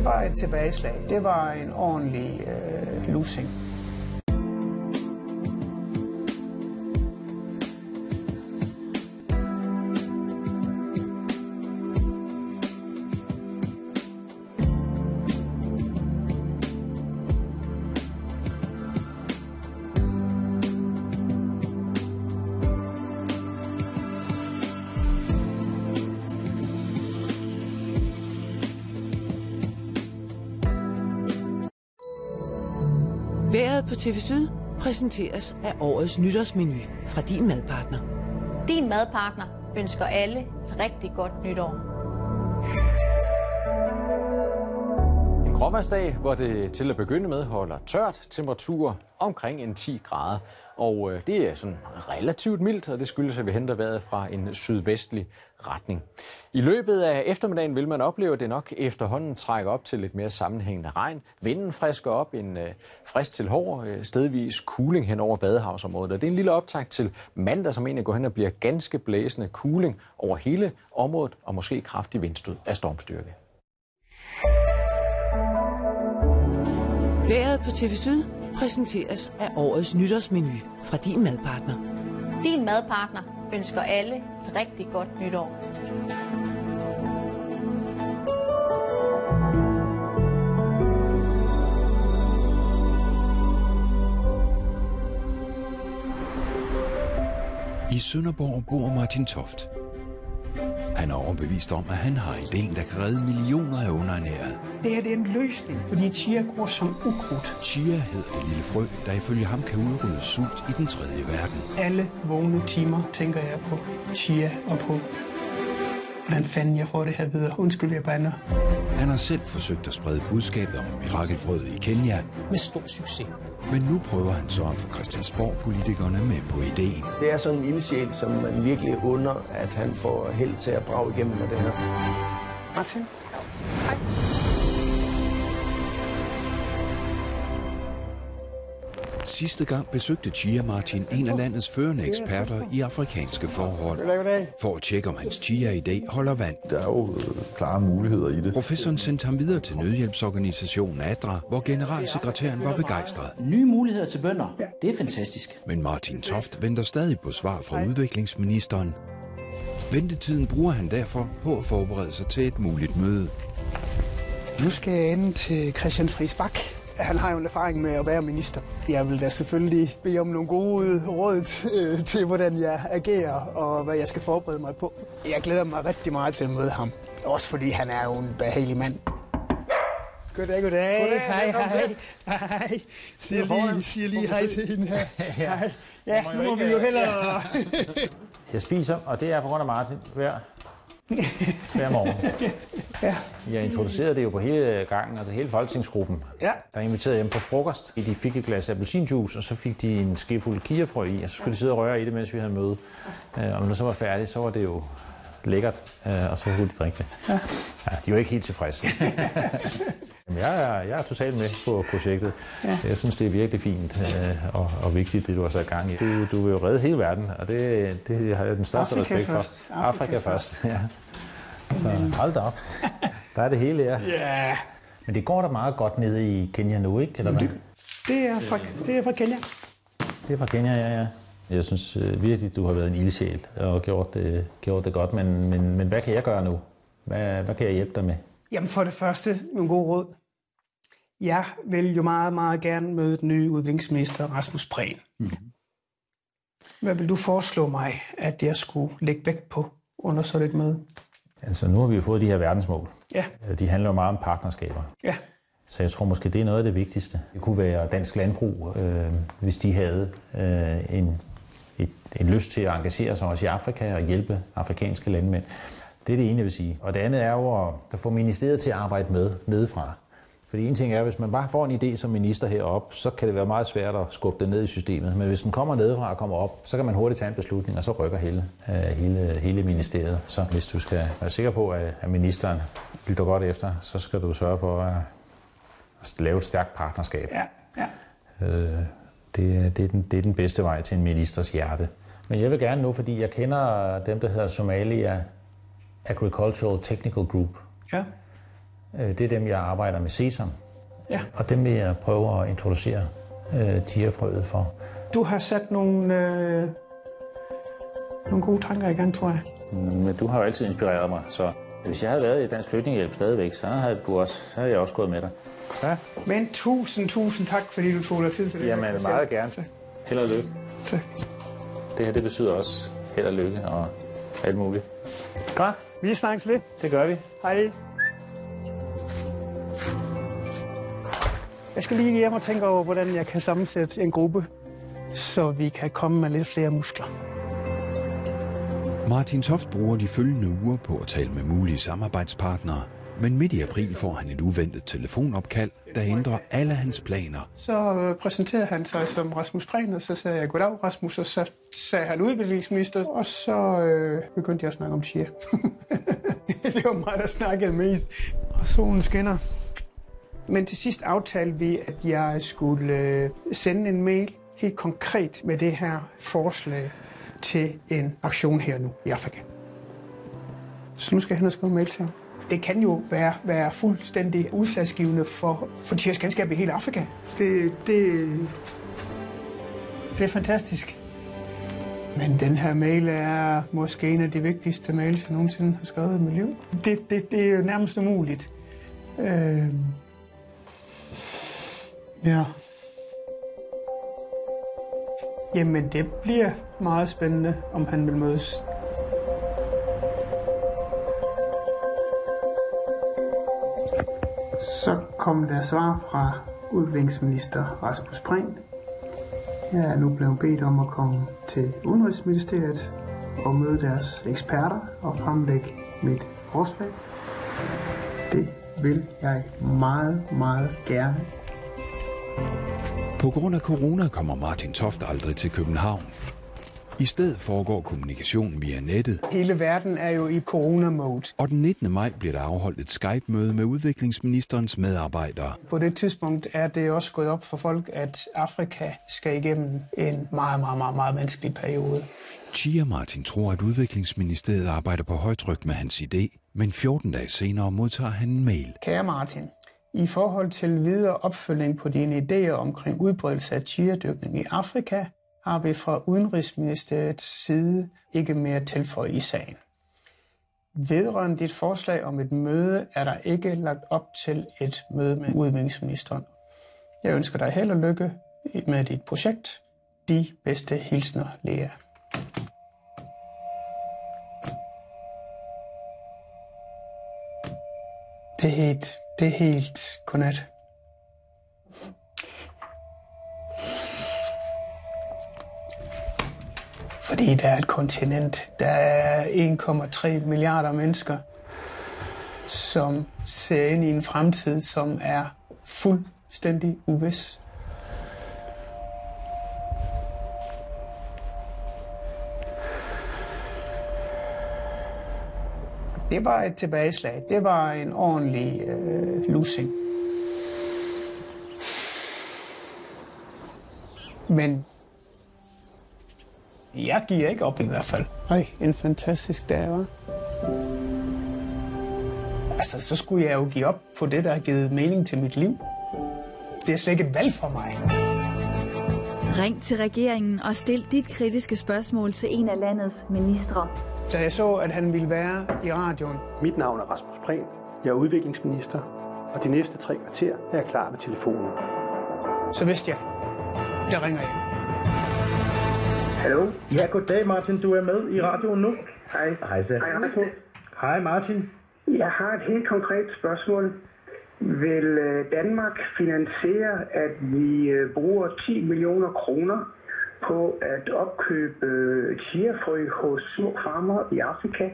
Det var et tilbageslag. Det var en ordentlig øh, losing. Været på TV Syd præsenteres af årets nytårsmenu fra din madpartner. Din madpartner ønsker alle et rigtig godt nytår. Gråværsdag, hvor det til at begynde med holder tørt, temperatur omkring en 10 grader. Og øh, det er sådan relativt mildt, og det skyldes, at vi henter vejret fra en sydvestlig retning. I løbet af eftermiddagen vil man opleve, at det nok efterhånden trækker op til lidt mere sammenhængende regn. Vinden frisker op, en øh, frisk til hård, øh, stedvis cooling hen over Vadehavsområdet. Og det er en lille optag til mandag, som egentlig går hen og bliver ganske blæsende cooling over hele området, og måske kraftig vindstød af stormstyrke. Været på TV Syd præsenteres af årets nytårsmenu fra din madpartner. Din madpartner ønsker alle et rigtig godt nytår. I Sønderborg bor Martin Toft. Han er overbevist om, at han har ideen, der kan redde millioner af underernærede. Det her det er en løsning, fordi chia gror som ukrudt. Chia hedder det lille frø, der ifølge ham kan udrydde sult i den tredje verden. Alle vågne timer tænker jeg på chia og på, hvordan fanden jeg får det her videre. Undskyld, jeg bander. Han har selv forsøgt at sprede budskabet om mirakelfrøet i Kenya, med stor succes. Men nu prøver han så at få Christiansborg-politikerne med på ideen. Det er sådan en ildsjæl, som man virkelig under, at han får held til at brage igennem med det her. Martin? Sidste gang besøgte Chia Martin en af landets førende eksperter i afrikanske forhold, for at tjekke, om hans Chia-idé holder vand. Der er jo øh, klare muligheder i det. Professoren sendte ham videre til nødhjælpsorganisationen ADRA, hvor generalsekretæren var begejstret. Nye muligheder til bønder. Det er fantastisk. Men Martin Toft venter stadig på svar fra udviklingsministeren. Ventetiden bruger han derfor på at forberede sig til et muligt møde. Nu skal jeg ind til Christian Friis Bak. Han har jo en erfaring med at være minister. Jeg vil da selvfølgelig bede om nogle gode råd øh, til, hvordan jeg agerer og hvad jeg skal forberede mig på. Jeg glæder mig rigtig meget til at møde ham. Også fordi han er jo en behagelig mand. Goddag, goddag. Goddag, hej, hej. Hej. Siger er lige, siger lige hej til hende her. Ja. Hej. Ja, nu må vi jo hellere... Jeg spiser, og det er på grund af Martin hver, hver morgen. Ja. Jeg introducerede det jo på hele gangen, altså hele folketingsgruppen. Ja. Der inviterede hjem på frokost. De fik et glas appelsinjuice, og så fik de en skefuld kiafrø i, og så skulle de sidde og røre i det, mens vi havde møde. Øh, Og når det så var færdigt, så var det jo lækkert, øh, og så kunne de drikke det. Ja. Ja, de var ikke helt tilfredse. Jeg, er, jeg er totalt med på projektet. Ja. Jeg synes, det er virkelig fint øh, og, og vigtigt, det du har sat gang i. Du, du vil jo redde hele verden, og det, det har jeg den største Afrika respekt først. for. Afrika, først, ja. Så hold da op. Der er det hele, ja. Ja. Men det går da meget godt nede i Kenya nu, ikke? Eller hvad? Det er fra, det er fra Kenya. Det er fra Kenya, ja, ja. Jeg synes øh, virkelig, du har været en ildsjæl og gjort det, gjort det godt. Men, men, men hvad kan jeg gøre nu? Hvad, hvad kan jeg hjælpe dig med? Jamen for det første, nogle gode råd. Jeg vil jo meget, meget gerne møde den nye udviklingsminister Rasmus Prehn. Mhm. Hvad vil du foreslå mig, at jeg skulle lægge vægt på under sådan et møde? Altså, nu har vi jo fået de her verdensmål. Ja. Øh, De handler jo meget om partnerskaber. Ja. Så jeg tror måske, det er noget af det vigtigste. Det kunne være dansk landbrug, øh, hvis de havde øh, en, et, en lyst til at engagere sig også i Afrika og hjælpe afrikanske landmænd. Det er det ene, jeg vil sige. Og det andet er jo at, at få ministeriet til at arbejde med nedefra. Fordi en ting er, hvis man bare får en idé som minister herop, så kan det være meget svært at skubbe den ned i systemet. Men hvis den kommer nedefra og kommer op, så kan man hurtigt tage en beslutning, og så rykker hele, øh, hele, hele ministeriet. Så hvis du skal være sikker på, at, ministeren lytter godt efter, så skal du sørge for at, at lave et stærkt partnerskab. Ja, ja. Øh, det, er- det, er den, det er den bedste vej til en ministers hjerte. Men jeg vil gerne nu, fordi jeg kender dem, der hedder Somalia Agricultural Technical Group. Ja. Øh, det er dem, jeg arbejder med sesam. Ja. Og dem vil jeg prøve at introducere øh, chiafrøet for. Du har sat nogle, øh, nogle gode tanker i gang, tror jeg. Men du har jo altid inspireret mig, så hvis jeg havde været i Dansk Flygtningehjælp stadigvæk, så havde, du også, så havde jeg også gået med dig. Ja. Men tusind, tusind tak, fordi du tog dig tid til det. Jamen, meget gerne. Held og lykke. Tak. Det her, det betyder også held og lykke og alt muligt. Godt. Vi snakkes lidt. Det gør vi. Hej. Jeg skal lige hjem og tænke over, hvordan jeg kan sammensætte en gruppe, så vi kan komme med lidt flere muskler. Martin Toft bruger de følgende uger på at tale med mulige samarbejdspartnere, men midt i april får han et uventet telefonopkald, der ændrer alle hans planer. Så øh, præsenterede han sig som Rasmus Prehn, og så sagde jeg, goddag Rasmus, og så sagde han udviklingsminister, og så øh, begyndte jeg at snakke om chia. det var mig, der snakkede mest. Og solen skinner. Men til sidst aftalte vi, at jeg skulle øh, sende en mail helt konkret med det her forslag til en aktion her nu i Afrika. Så nu skal jeg hen og skrive en mail til ham. Det kan jo være, være fuldstændig udslagsgivende for, for Tiers kendskab i hele Afrika. Det, det, det er fantastisk. Men den her mail er måske en af de vigtigste mails, jeg nogensinde har skrevet i mit liv. Det, det, det er jo nærmest umuligt. Øh, ja. Jamen, det bliver meget spændende, om han vil mødes. Så kom der svar fra udviklingsminister Rasmus Prehn. Jeg er nu blevet bedt om at komme til Udenrigsministeriet og møde deres eksperter og fremlægge mit forslag. Det vil jeg meget, meget gerne. På grund af corona kommer Martin Toft aldrig til København. I stedet foregår kommunikation via nettet, Hele verden er jo i corona-mode. og den 19. maj bliver der afholdt et Skype-møde med udviklingsministerens medarbejdere. På det tidspunkt er det også gået op for folk, at Afrika skal igennem en meget, meget, meget, meget vanskelig periode. Chia Martin tror, at udviklingsministeriet arbejder på højtryk med hans idé, men 14 dage senere modtager han en mail. Kære Martin, i forhold til videre opfølging på dine idéer omkring udbredelse af chia-dyrkning i Afrika, har vi fra Udenrigsministeriets side ikke mere tilføje i sagen. Vedrørende dit forslag om et møde, er der ikke lagt op til et møde med udviklingsministeren. Jeg ønsker dig held og lykke med dit projekt. De bedste hilsner, Lea. Det er helt, det er helt godnat. Fordi der er et kontinent, der er 1,3 milliarder mennesker, som ser ind i en fremtid, som er fuldstændig uvis. Det var et tilbageslag. Det var en ordentlig øh, losing. Men jeg giver ikke op i hvert fald. Ej, en fantastisk dag, var. Altså, så skulle jeg jo give op på det, der har givet mening til mit liv. Det er slet ikke et valg for mig. Ring til regeringen og stil dit kritiske spørgsmål til en af landets ministre. Da jeg så, at han ville være i radioen, Mit navn er Rasmus Prehn. Jeg er udviklingsminister, og de næste tre kvarter er jeg klar ved telefonen. så vidste jeg, jeg ringer hjem. Hallo? Ja, goddag Martin. Du er med i radioen nu. Hej. Hej, så. Hej, Rasmus. Hej Martin. Jeg har et helt konkret spørgsmål. Vil øh, Danmark finansiere, at vi øh, bruger 10 millioner kroner på at opkøbe øh, chiafrø hos små farmer i Afrika,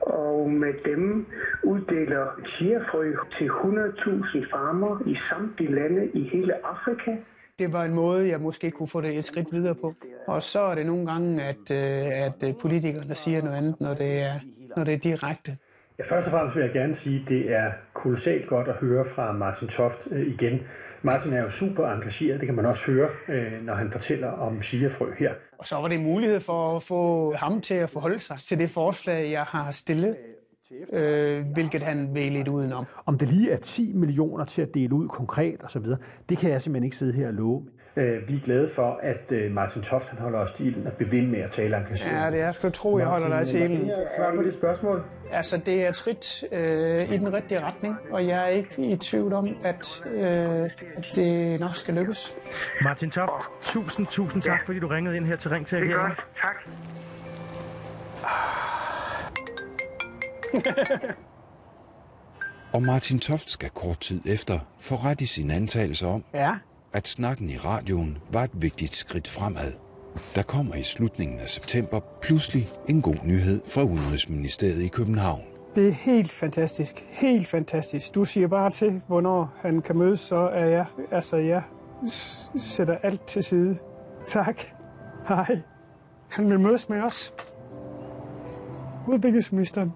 og med dem uddeler chiafrø til 100.000 farmer i samtlige lande i hele Afrika? Det var en måde, jeg måske kunne få det et skridt videre på. Og så er det nogle gange, at, øh, at øh, politikerne siger noget andet, når det er, når det er direkte. Ja, først og fremmest vil jeg gerne sige, at det er kolossalt godt at høre fra Martin Toft øh, igen. Martin er jo super engageret, det kan man også høre, øh, når han fortæller om chiafrø her. Og så var det en mulighed for at få ham til at forholde sig til det forslag, jeg har stillet øh, hvilket han vil lidt udenom. Om det lige er 10 millioner til at dele ud konkret osv., det kan jeg simpelthen ikke sidde her og love. Øh, vi er glade for, at øh, Martin Toft han holder os til ilden at bevinde med at tale engageret. Ja, det er, skal du tro, jeg holder dig til ilden. Jeg svare på det spørgsmål? Altså, det er et skridt øh, i den rigtige retning, og jeg er ikke i tvivl om, at, øh, at det nok skal lykkes. Martin Toft, tusind, tusind tak, fordi du ringede ind her til Ring til Det er godt. Tak. Og Martin Toft skal kort tid efter få ret i sin antagelse om, Ja, at snakken i radioen var et vigtigt skridt fremad. Der kommer i slutningen af september pludselig en god nyhed fra Udenrigsministeriet i København. det er helt fantastisk. Helt fantastisk. Du siger bare til, hvornår han kan mødes, så er jeg, altså jeg sætter alt til side. Tak. Hej. Han vil mødes med os. Udviklingsministeren.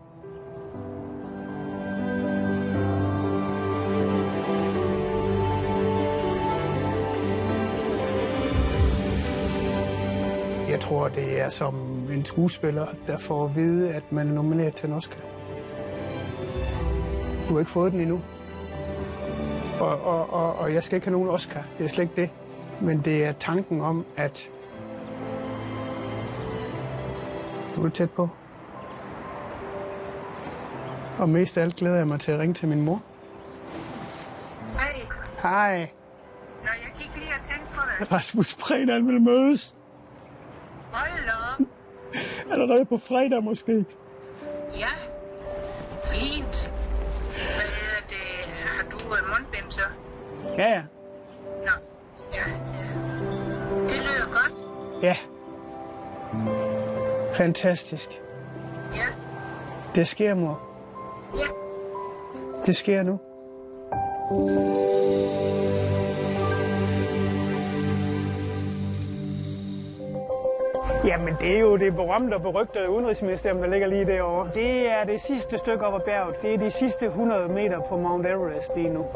Jeg tror, det er som en skuespiller, der får at vide, at man er nomineret til en Oscar. Du har ikke fået den endnu. Og, og, og, og jeg skal ikke have nogen Oscar. Det er slet ikke det. Men det er tanken om, at du er tæt på. Og mest af alt glæder jeg mig til at ringe til min mor. Hej. Hej, Nå, jeg gik lige og tænkte på dig. Rasmus Bredal vil mødes. Allerede på fredag måske. Ja, fint. Hvad hedder det? Har du uh, mundbind så? Ja, ja. Nå, ja. Det lyder godt. Ja. Fantastisk. Ja, Det sker, mor. ja. Det sker nu. Jamen, det er jo det berømte og berygtede udenrigsministerium, der ligger lige derovre. Det er det sidste stykke op ad bjerget. Det er de sidste 100 meter på Mount Everest lige nu.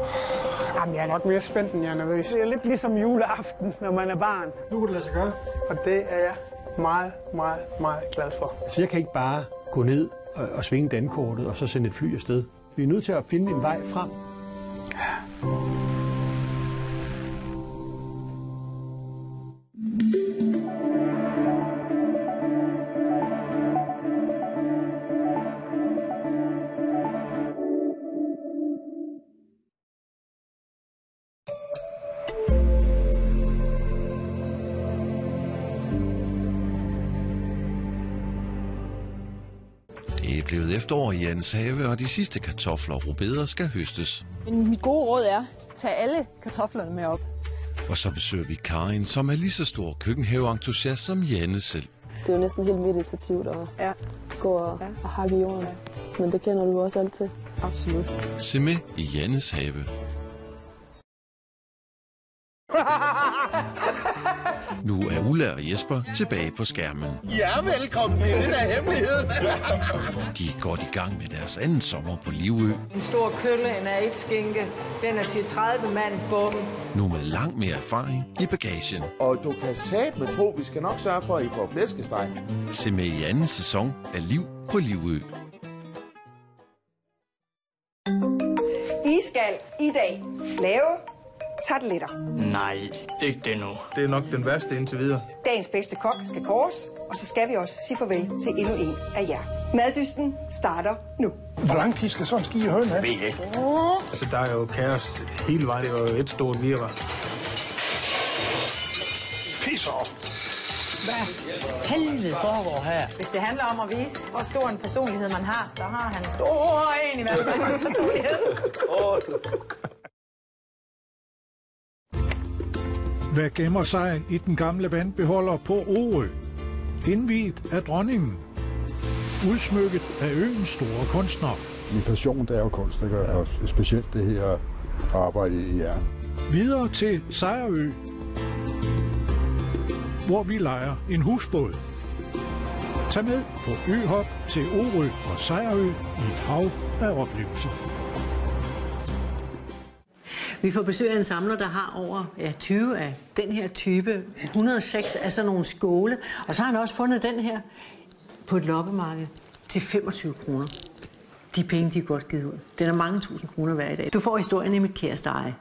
Jamen, jeg er nok mere spændt, end jeg er nervøs. Det er lidt ligesom juleaften, når man er barn. Du kan det lade sig gøre. Og det er jeg meget, meget, meget glad for. Så jeg kan ikke bare gå ned og, og svinge dankortet og så sende et fly afsted. Vi er nødt til at finde en vej frem. Det blevet efterår i Jens have, og de sidste kartofler og rubeder skal høstes. Men mit gode råd er, tag alle kartoflerne med op. Og så besøger vi Karin, som er lige så stor køkkenhaveentusiast som Janne selv. Det er jo næsten helt meditativt at ja. gå og, ja. og hakke i jorden. Men det kender du også altid. Absolut. Se med i Jannes have. Nu er Ulla og Jesper tilbage på skærmen. Ja, velkommen. Det er det, der er hemmeligheden. De er godt i gang med deres anden sommer på Livø. En stor kølle, en a skinke Den er 30 mand på dem. Nu med langt mere erfaring i bagagen. Og du kan sat med tro, vi skal nok sørge for, at I får flæskesteg. Se med i anden sæson af Liv på Livø. I skal i dag lave tarteletter. Nej, ikke det nu. Det er nok den værste indtil videre. Dagens bedste kok skal kores, og så skal vi også sige farvel til endnu en af jer. Maddysten starter nu. Hvor lang tid skal sådan en skide høn have? Ved ikke. Altså, der er jo kaos hele vejen. Det er jo et stort virvar. Pisser. Hvad helvede foregår her? Hvis det handler om at vise, hvor stor en personlighed man har, så har han en stor en i hvert fald en personlighed. Hvad gemmer sig i den gamle vandbeholder på Orø? Indviet af dronningen. Udsmykket af øens store kunstnere. Min passion det er jo kunst, det gør, og specielt det her arbejde i jern. Videre til Sejrø, hvor vi leger en husbåd. Tag med på øhop til Orø og Sejrø i et hav af oplevelser. Vi får besøg af en samler, der har over ja, 20 af den her type. 106 af sådan nogle skåle. Og så har han også fundet den her på et loppemarked til 25 kroner. De penge, de er godt givet ud. Den er mange tusind kroner hver i dag. Du får historien i mit kæreste eje.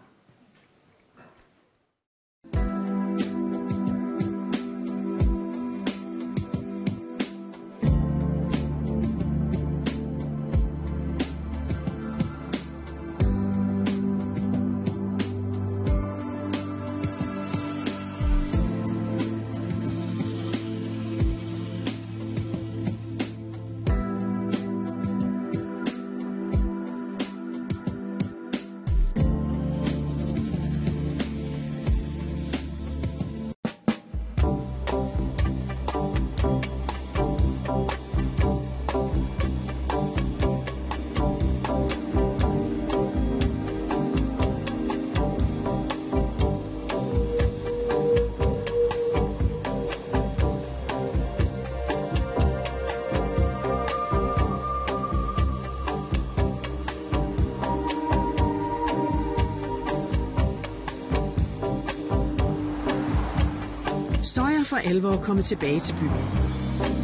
For alvor kommet tilbage til byen.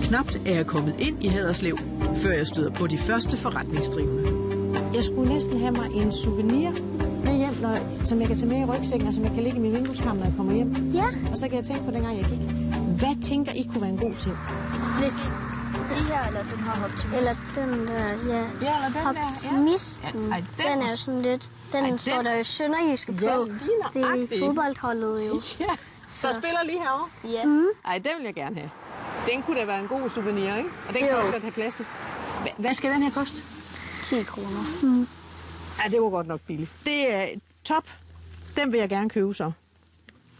Knapt er jeg kommet ind i Haderslev, før jeg støder på de første forretningsdrivende. Jeg skulle næsten have mig en souvenir med hjem, når, som jeg kan tage med i rygsækken, og som jeg kan ligge i min vindueskarm, når jeg kommer hjem. Ja. Og så kan jeg tænke på dengang, jeg gik. Hvad tænker I kunne være en god ting? Hvis de her, eller den her optimist. Eller den der, ja. Ja, eller den Optimisten. der, ja. Ej, den den, er- jo sådan lidt, den, Ej, den- står der jo Sønderjyske på. Ja, lige det er fodboldholdet jo. Ja, så spiller lige herovre. Ja. Mm. Ej, den vil jeg gerne have. Den kunne da være en god souvenir, ikke? Og den kan Jo. også godt have plads til. Hva- Hvad skal den her koste? 10 kroner. Mm. Ja, det var godt nok billigt. Det er top. Den vil jeg gerne købe så.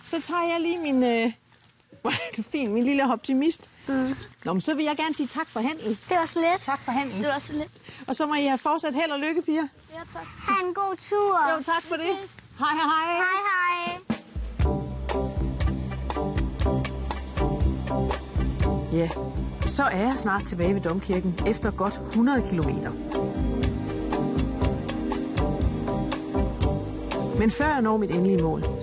Så tager jeg lige min... Øh... Hvor er du fin, min lille optimist. Mm. Nå, men så vil jeg gerne sige tak for handel. Det var så lidt. Tak for handel. Det var så lidt. Og så må I have fortsat held og lykke, piger. Ja, tak. Ha' en god tur. Jo, tak for det. Hej, hej, hej. Hej, hej. Ja, så er jeg snart tilbage ved Domkirken efter godt 100 kilometer. Men før jeg når mit endelige mål,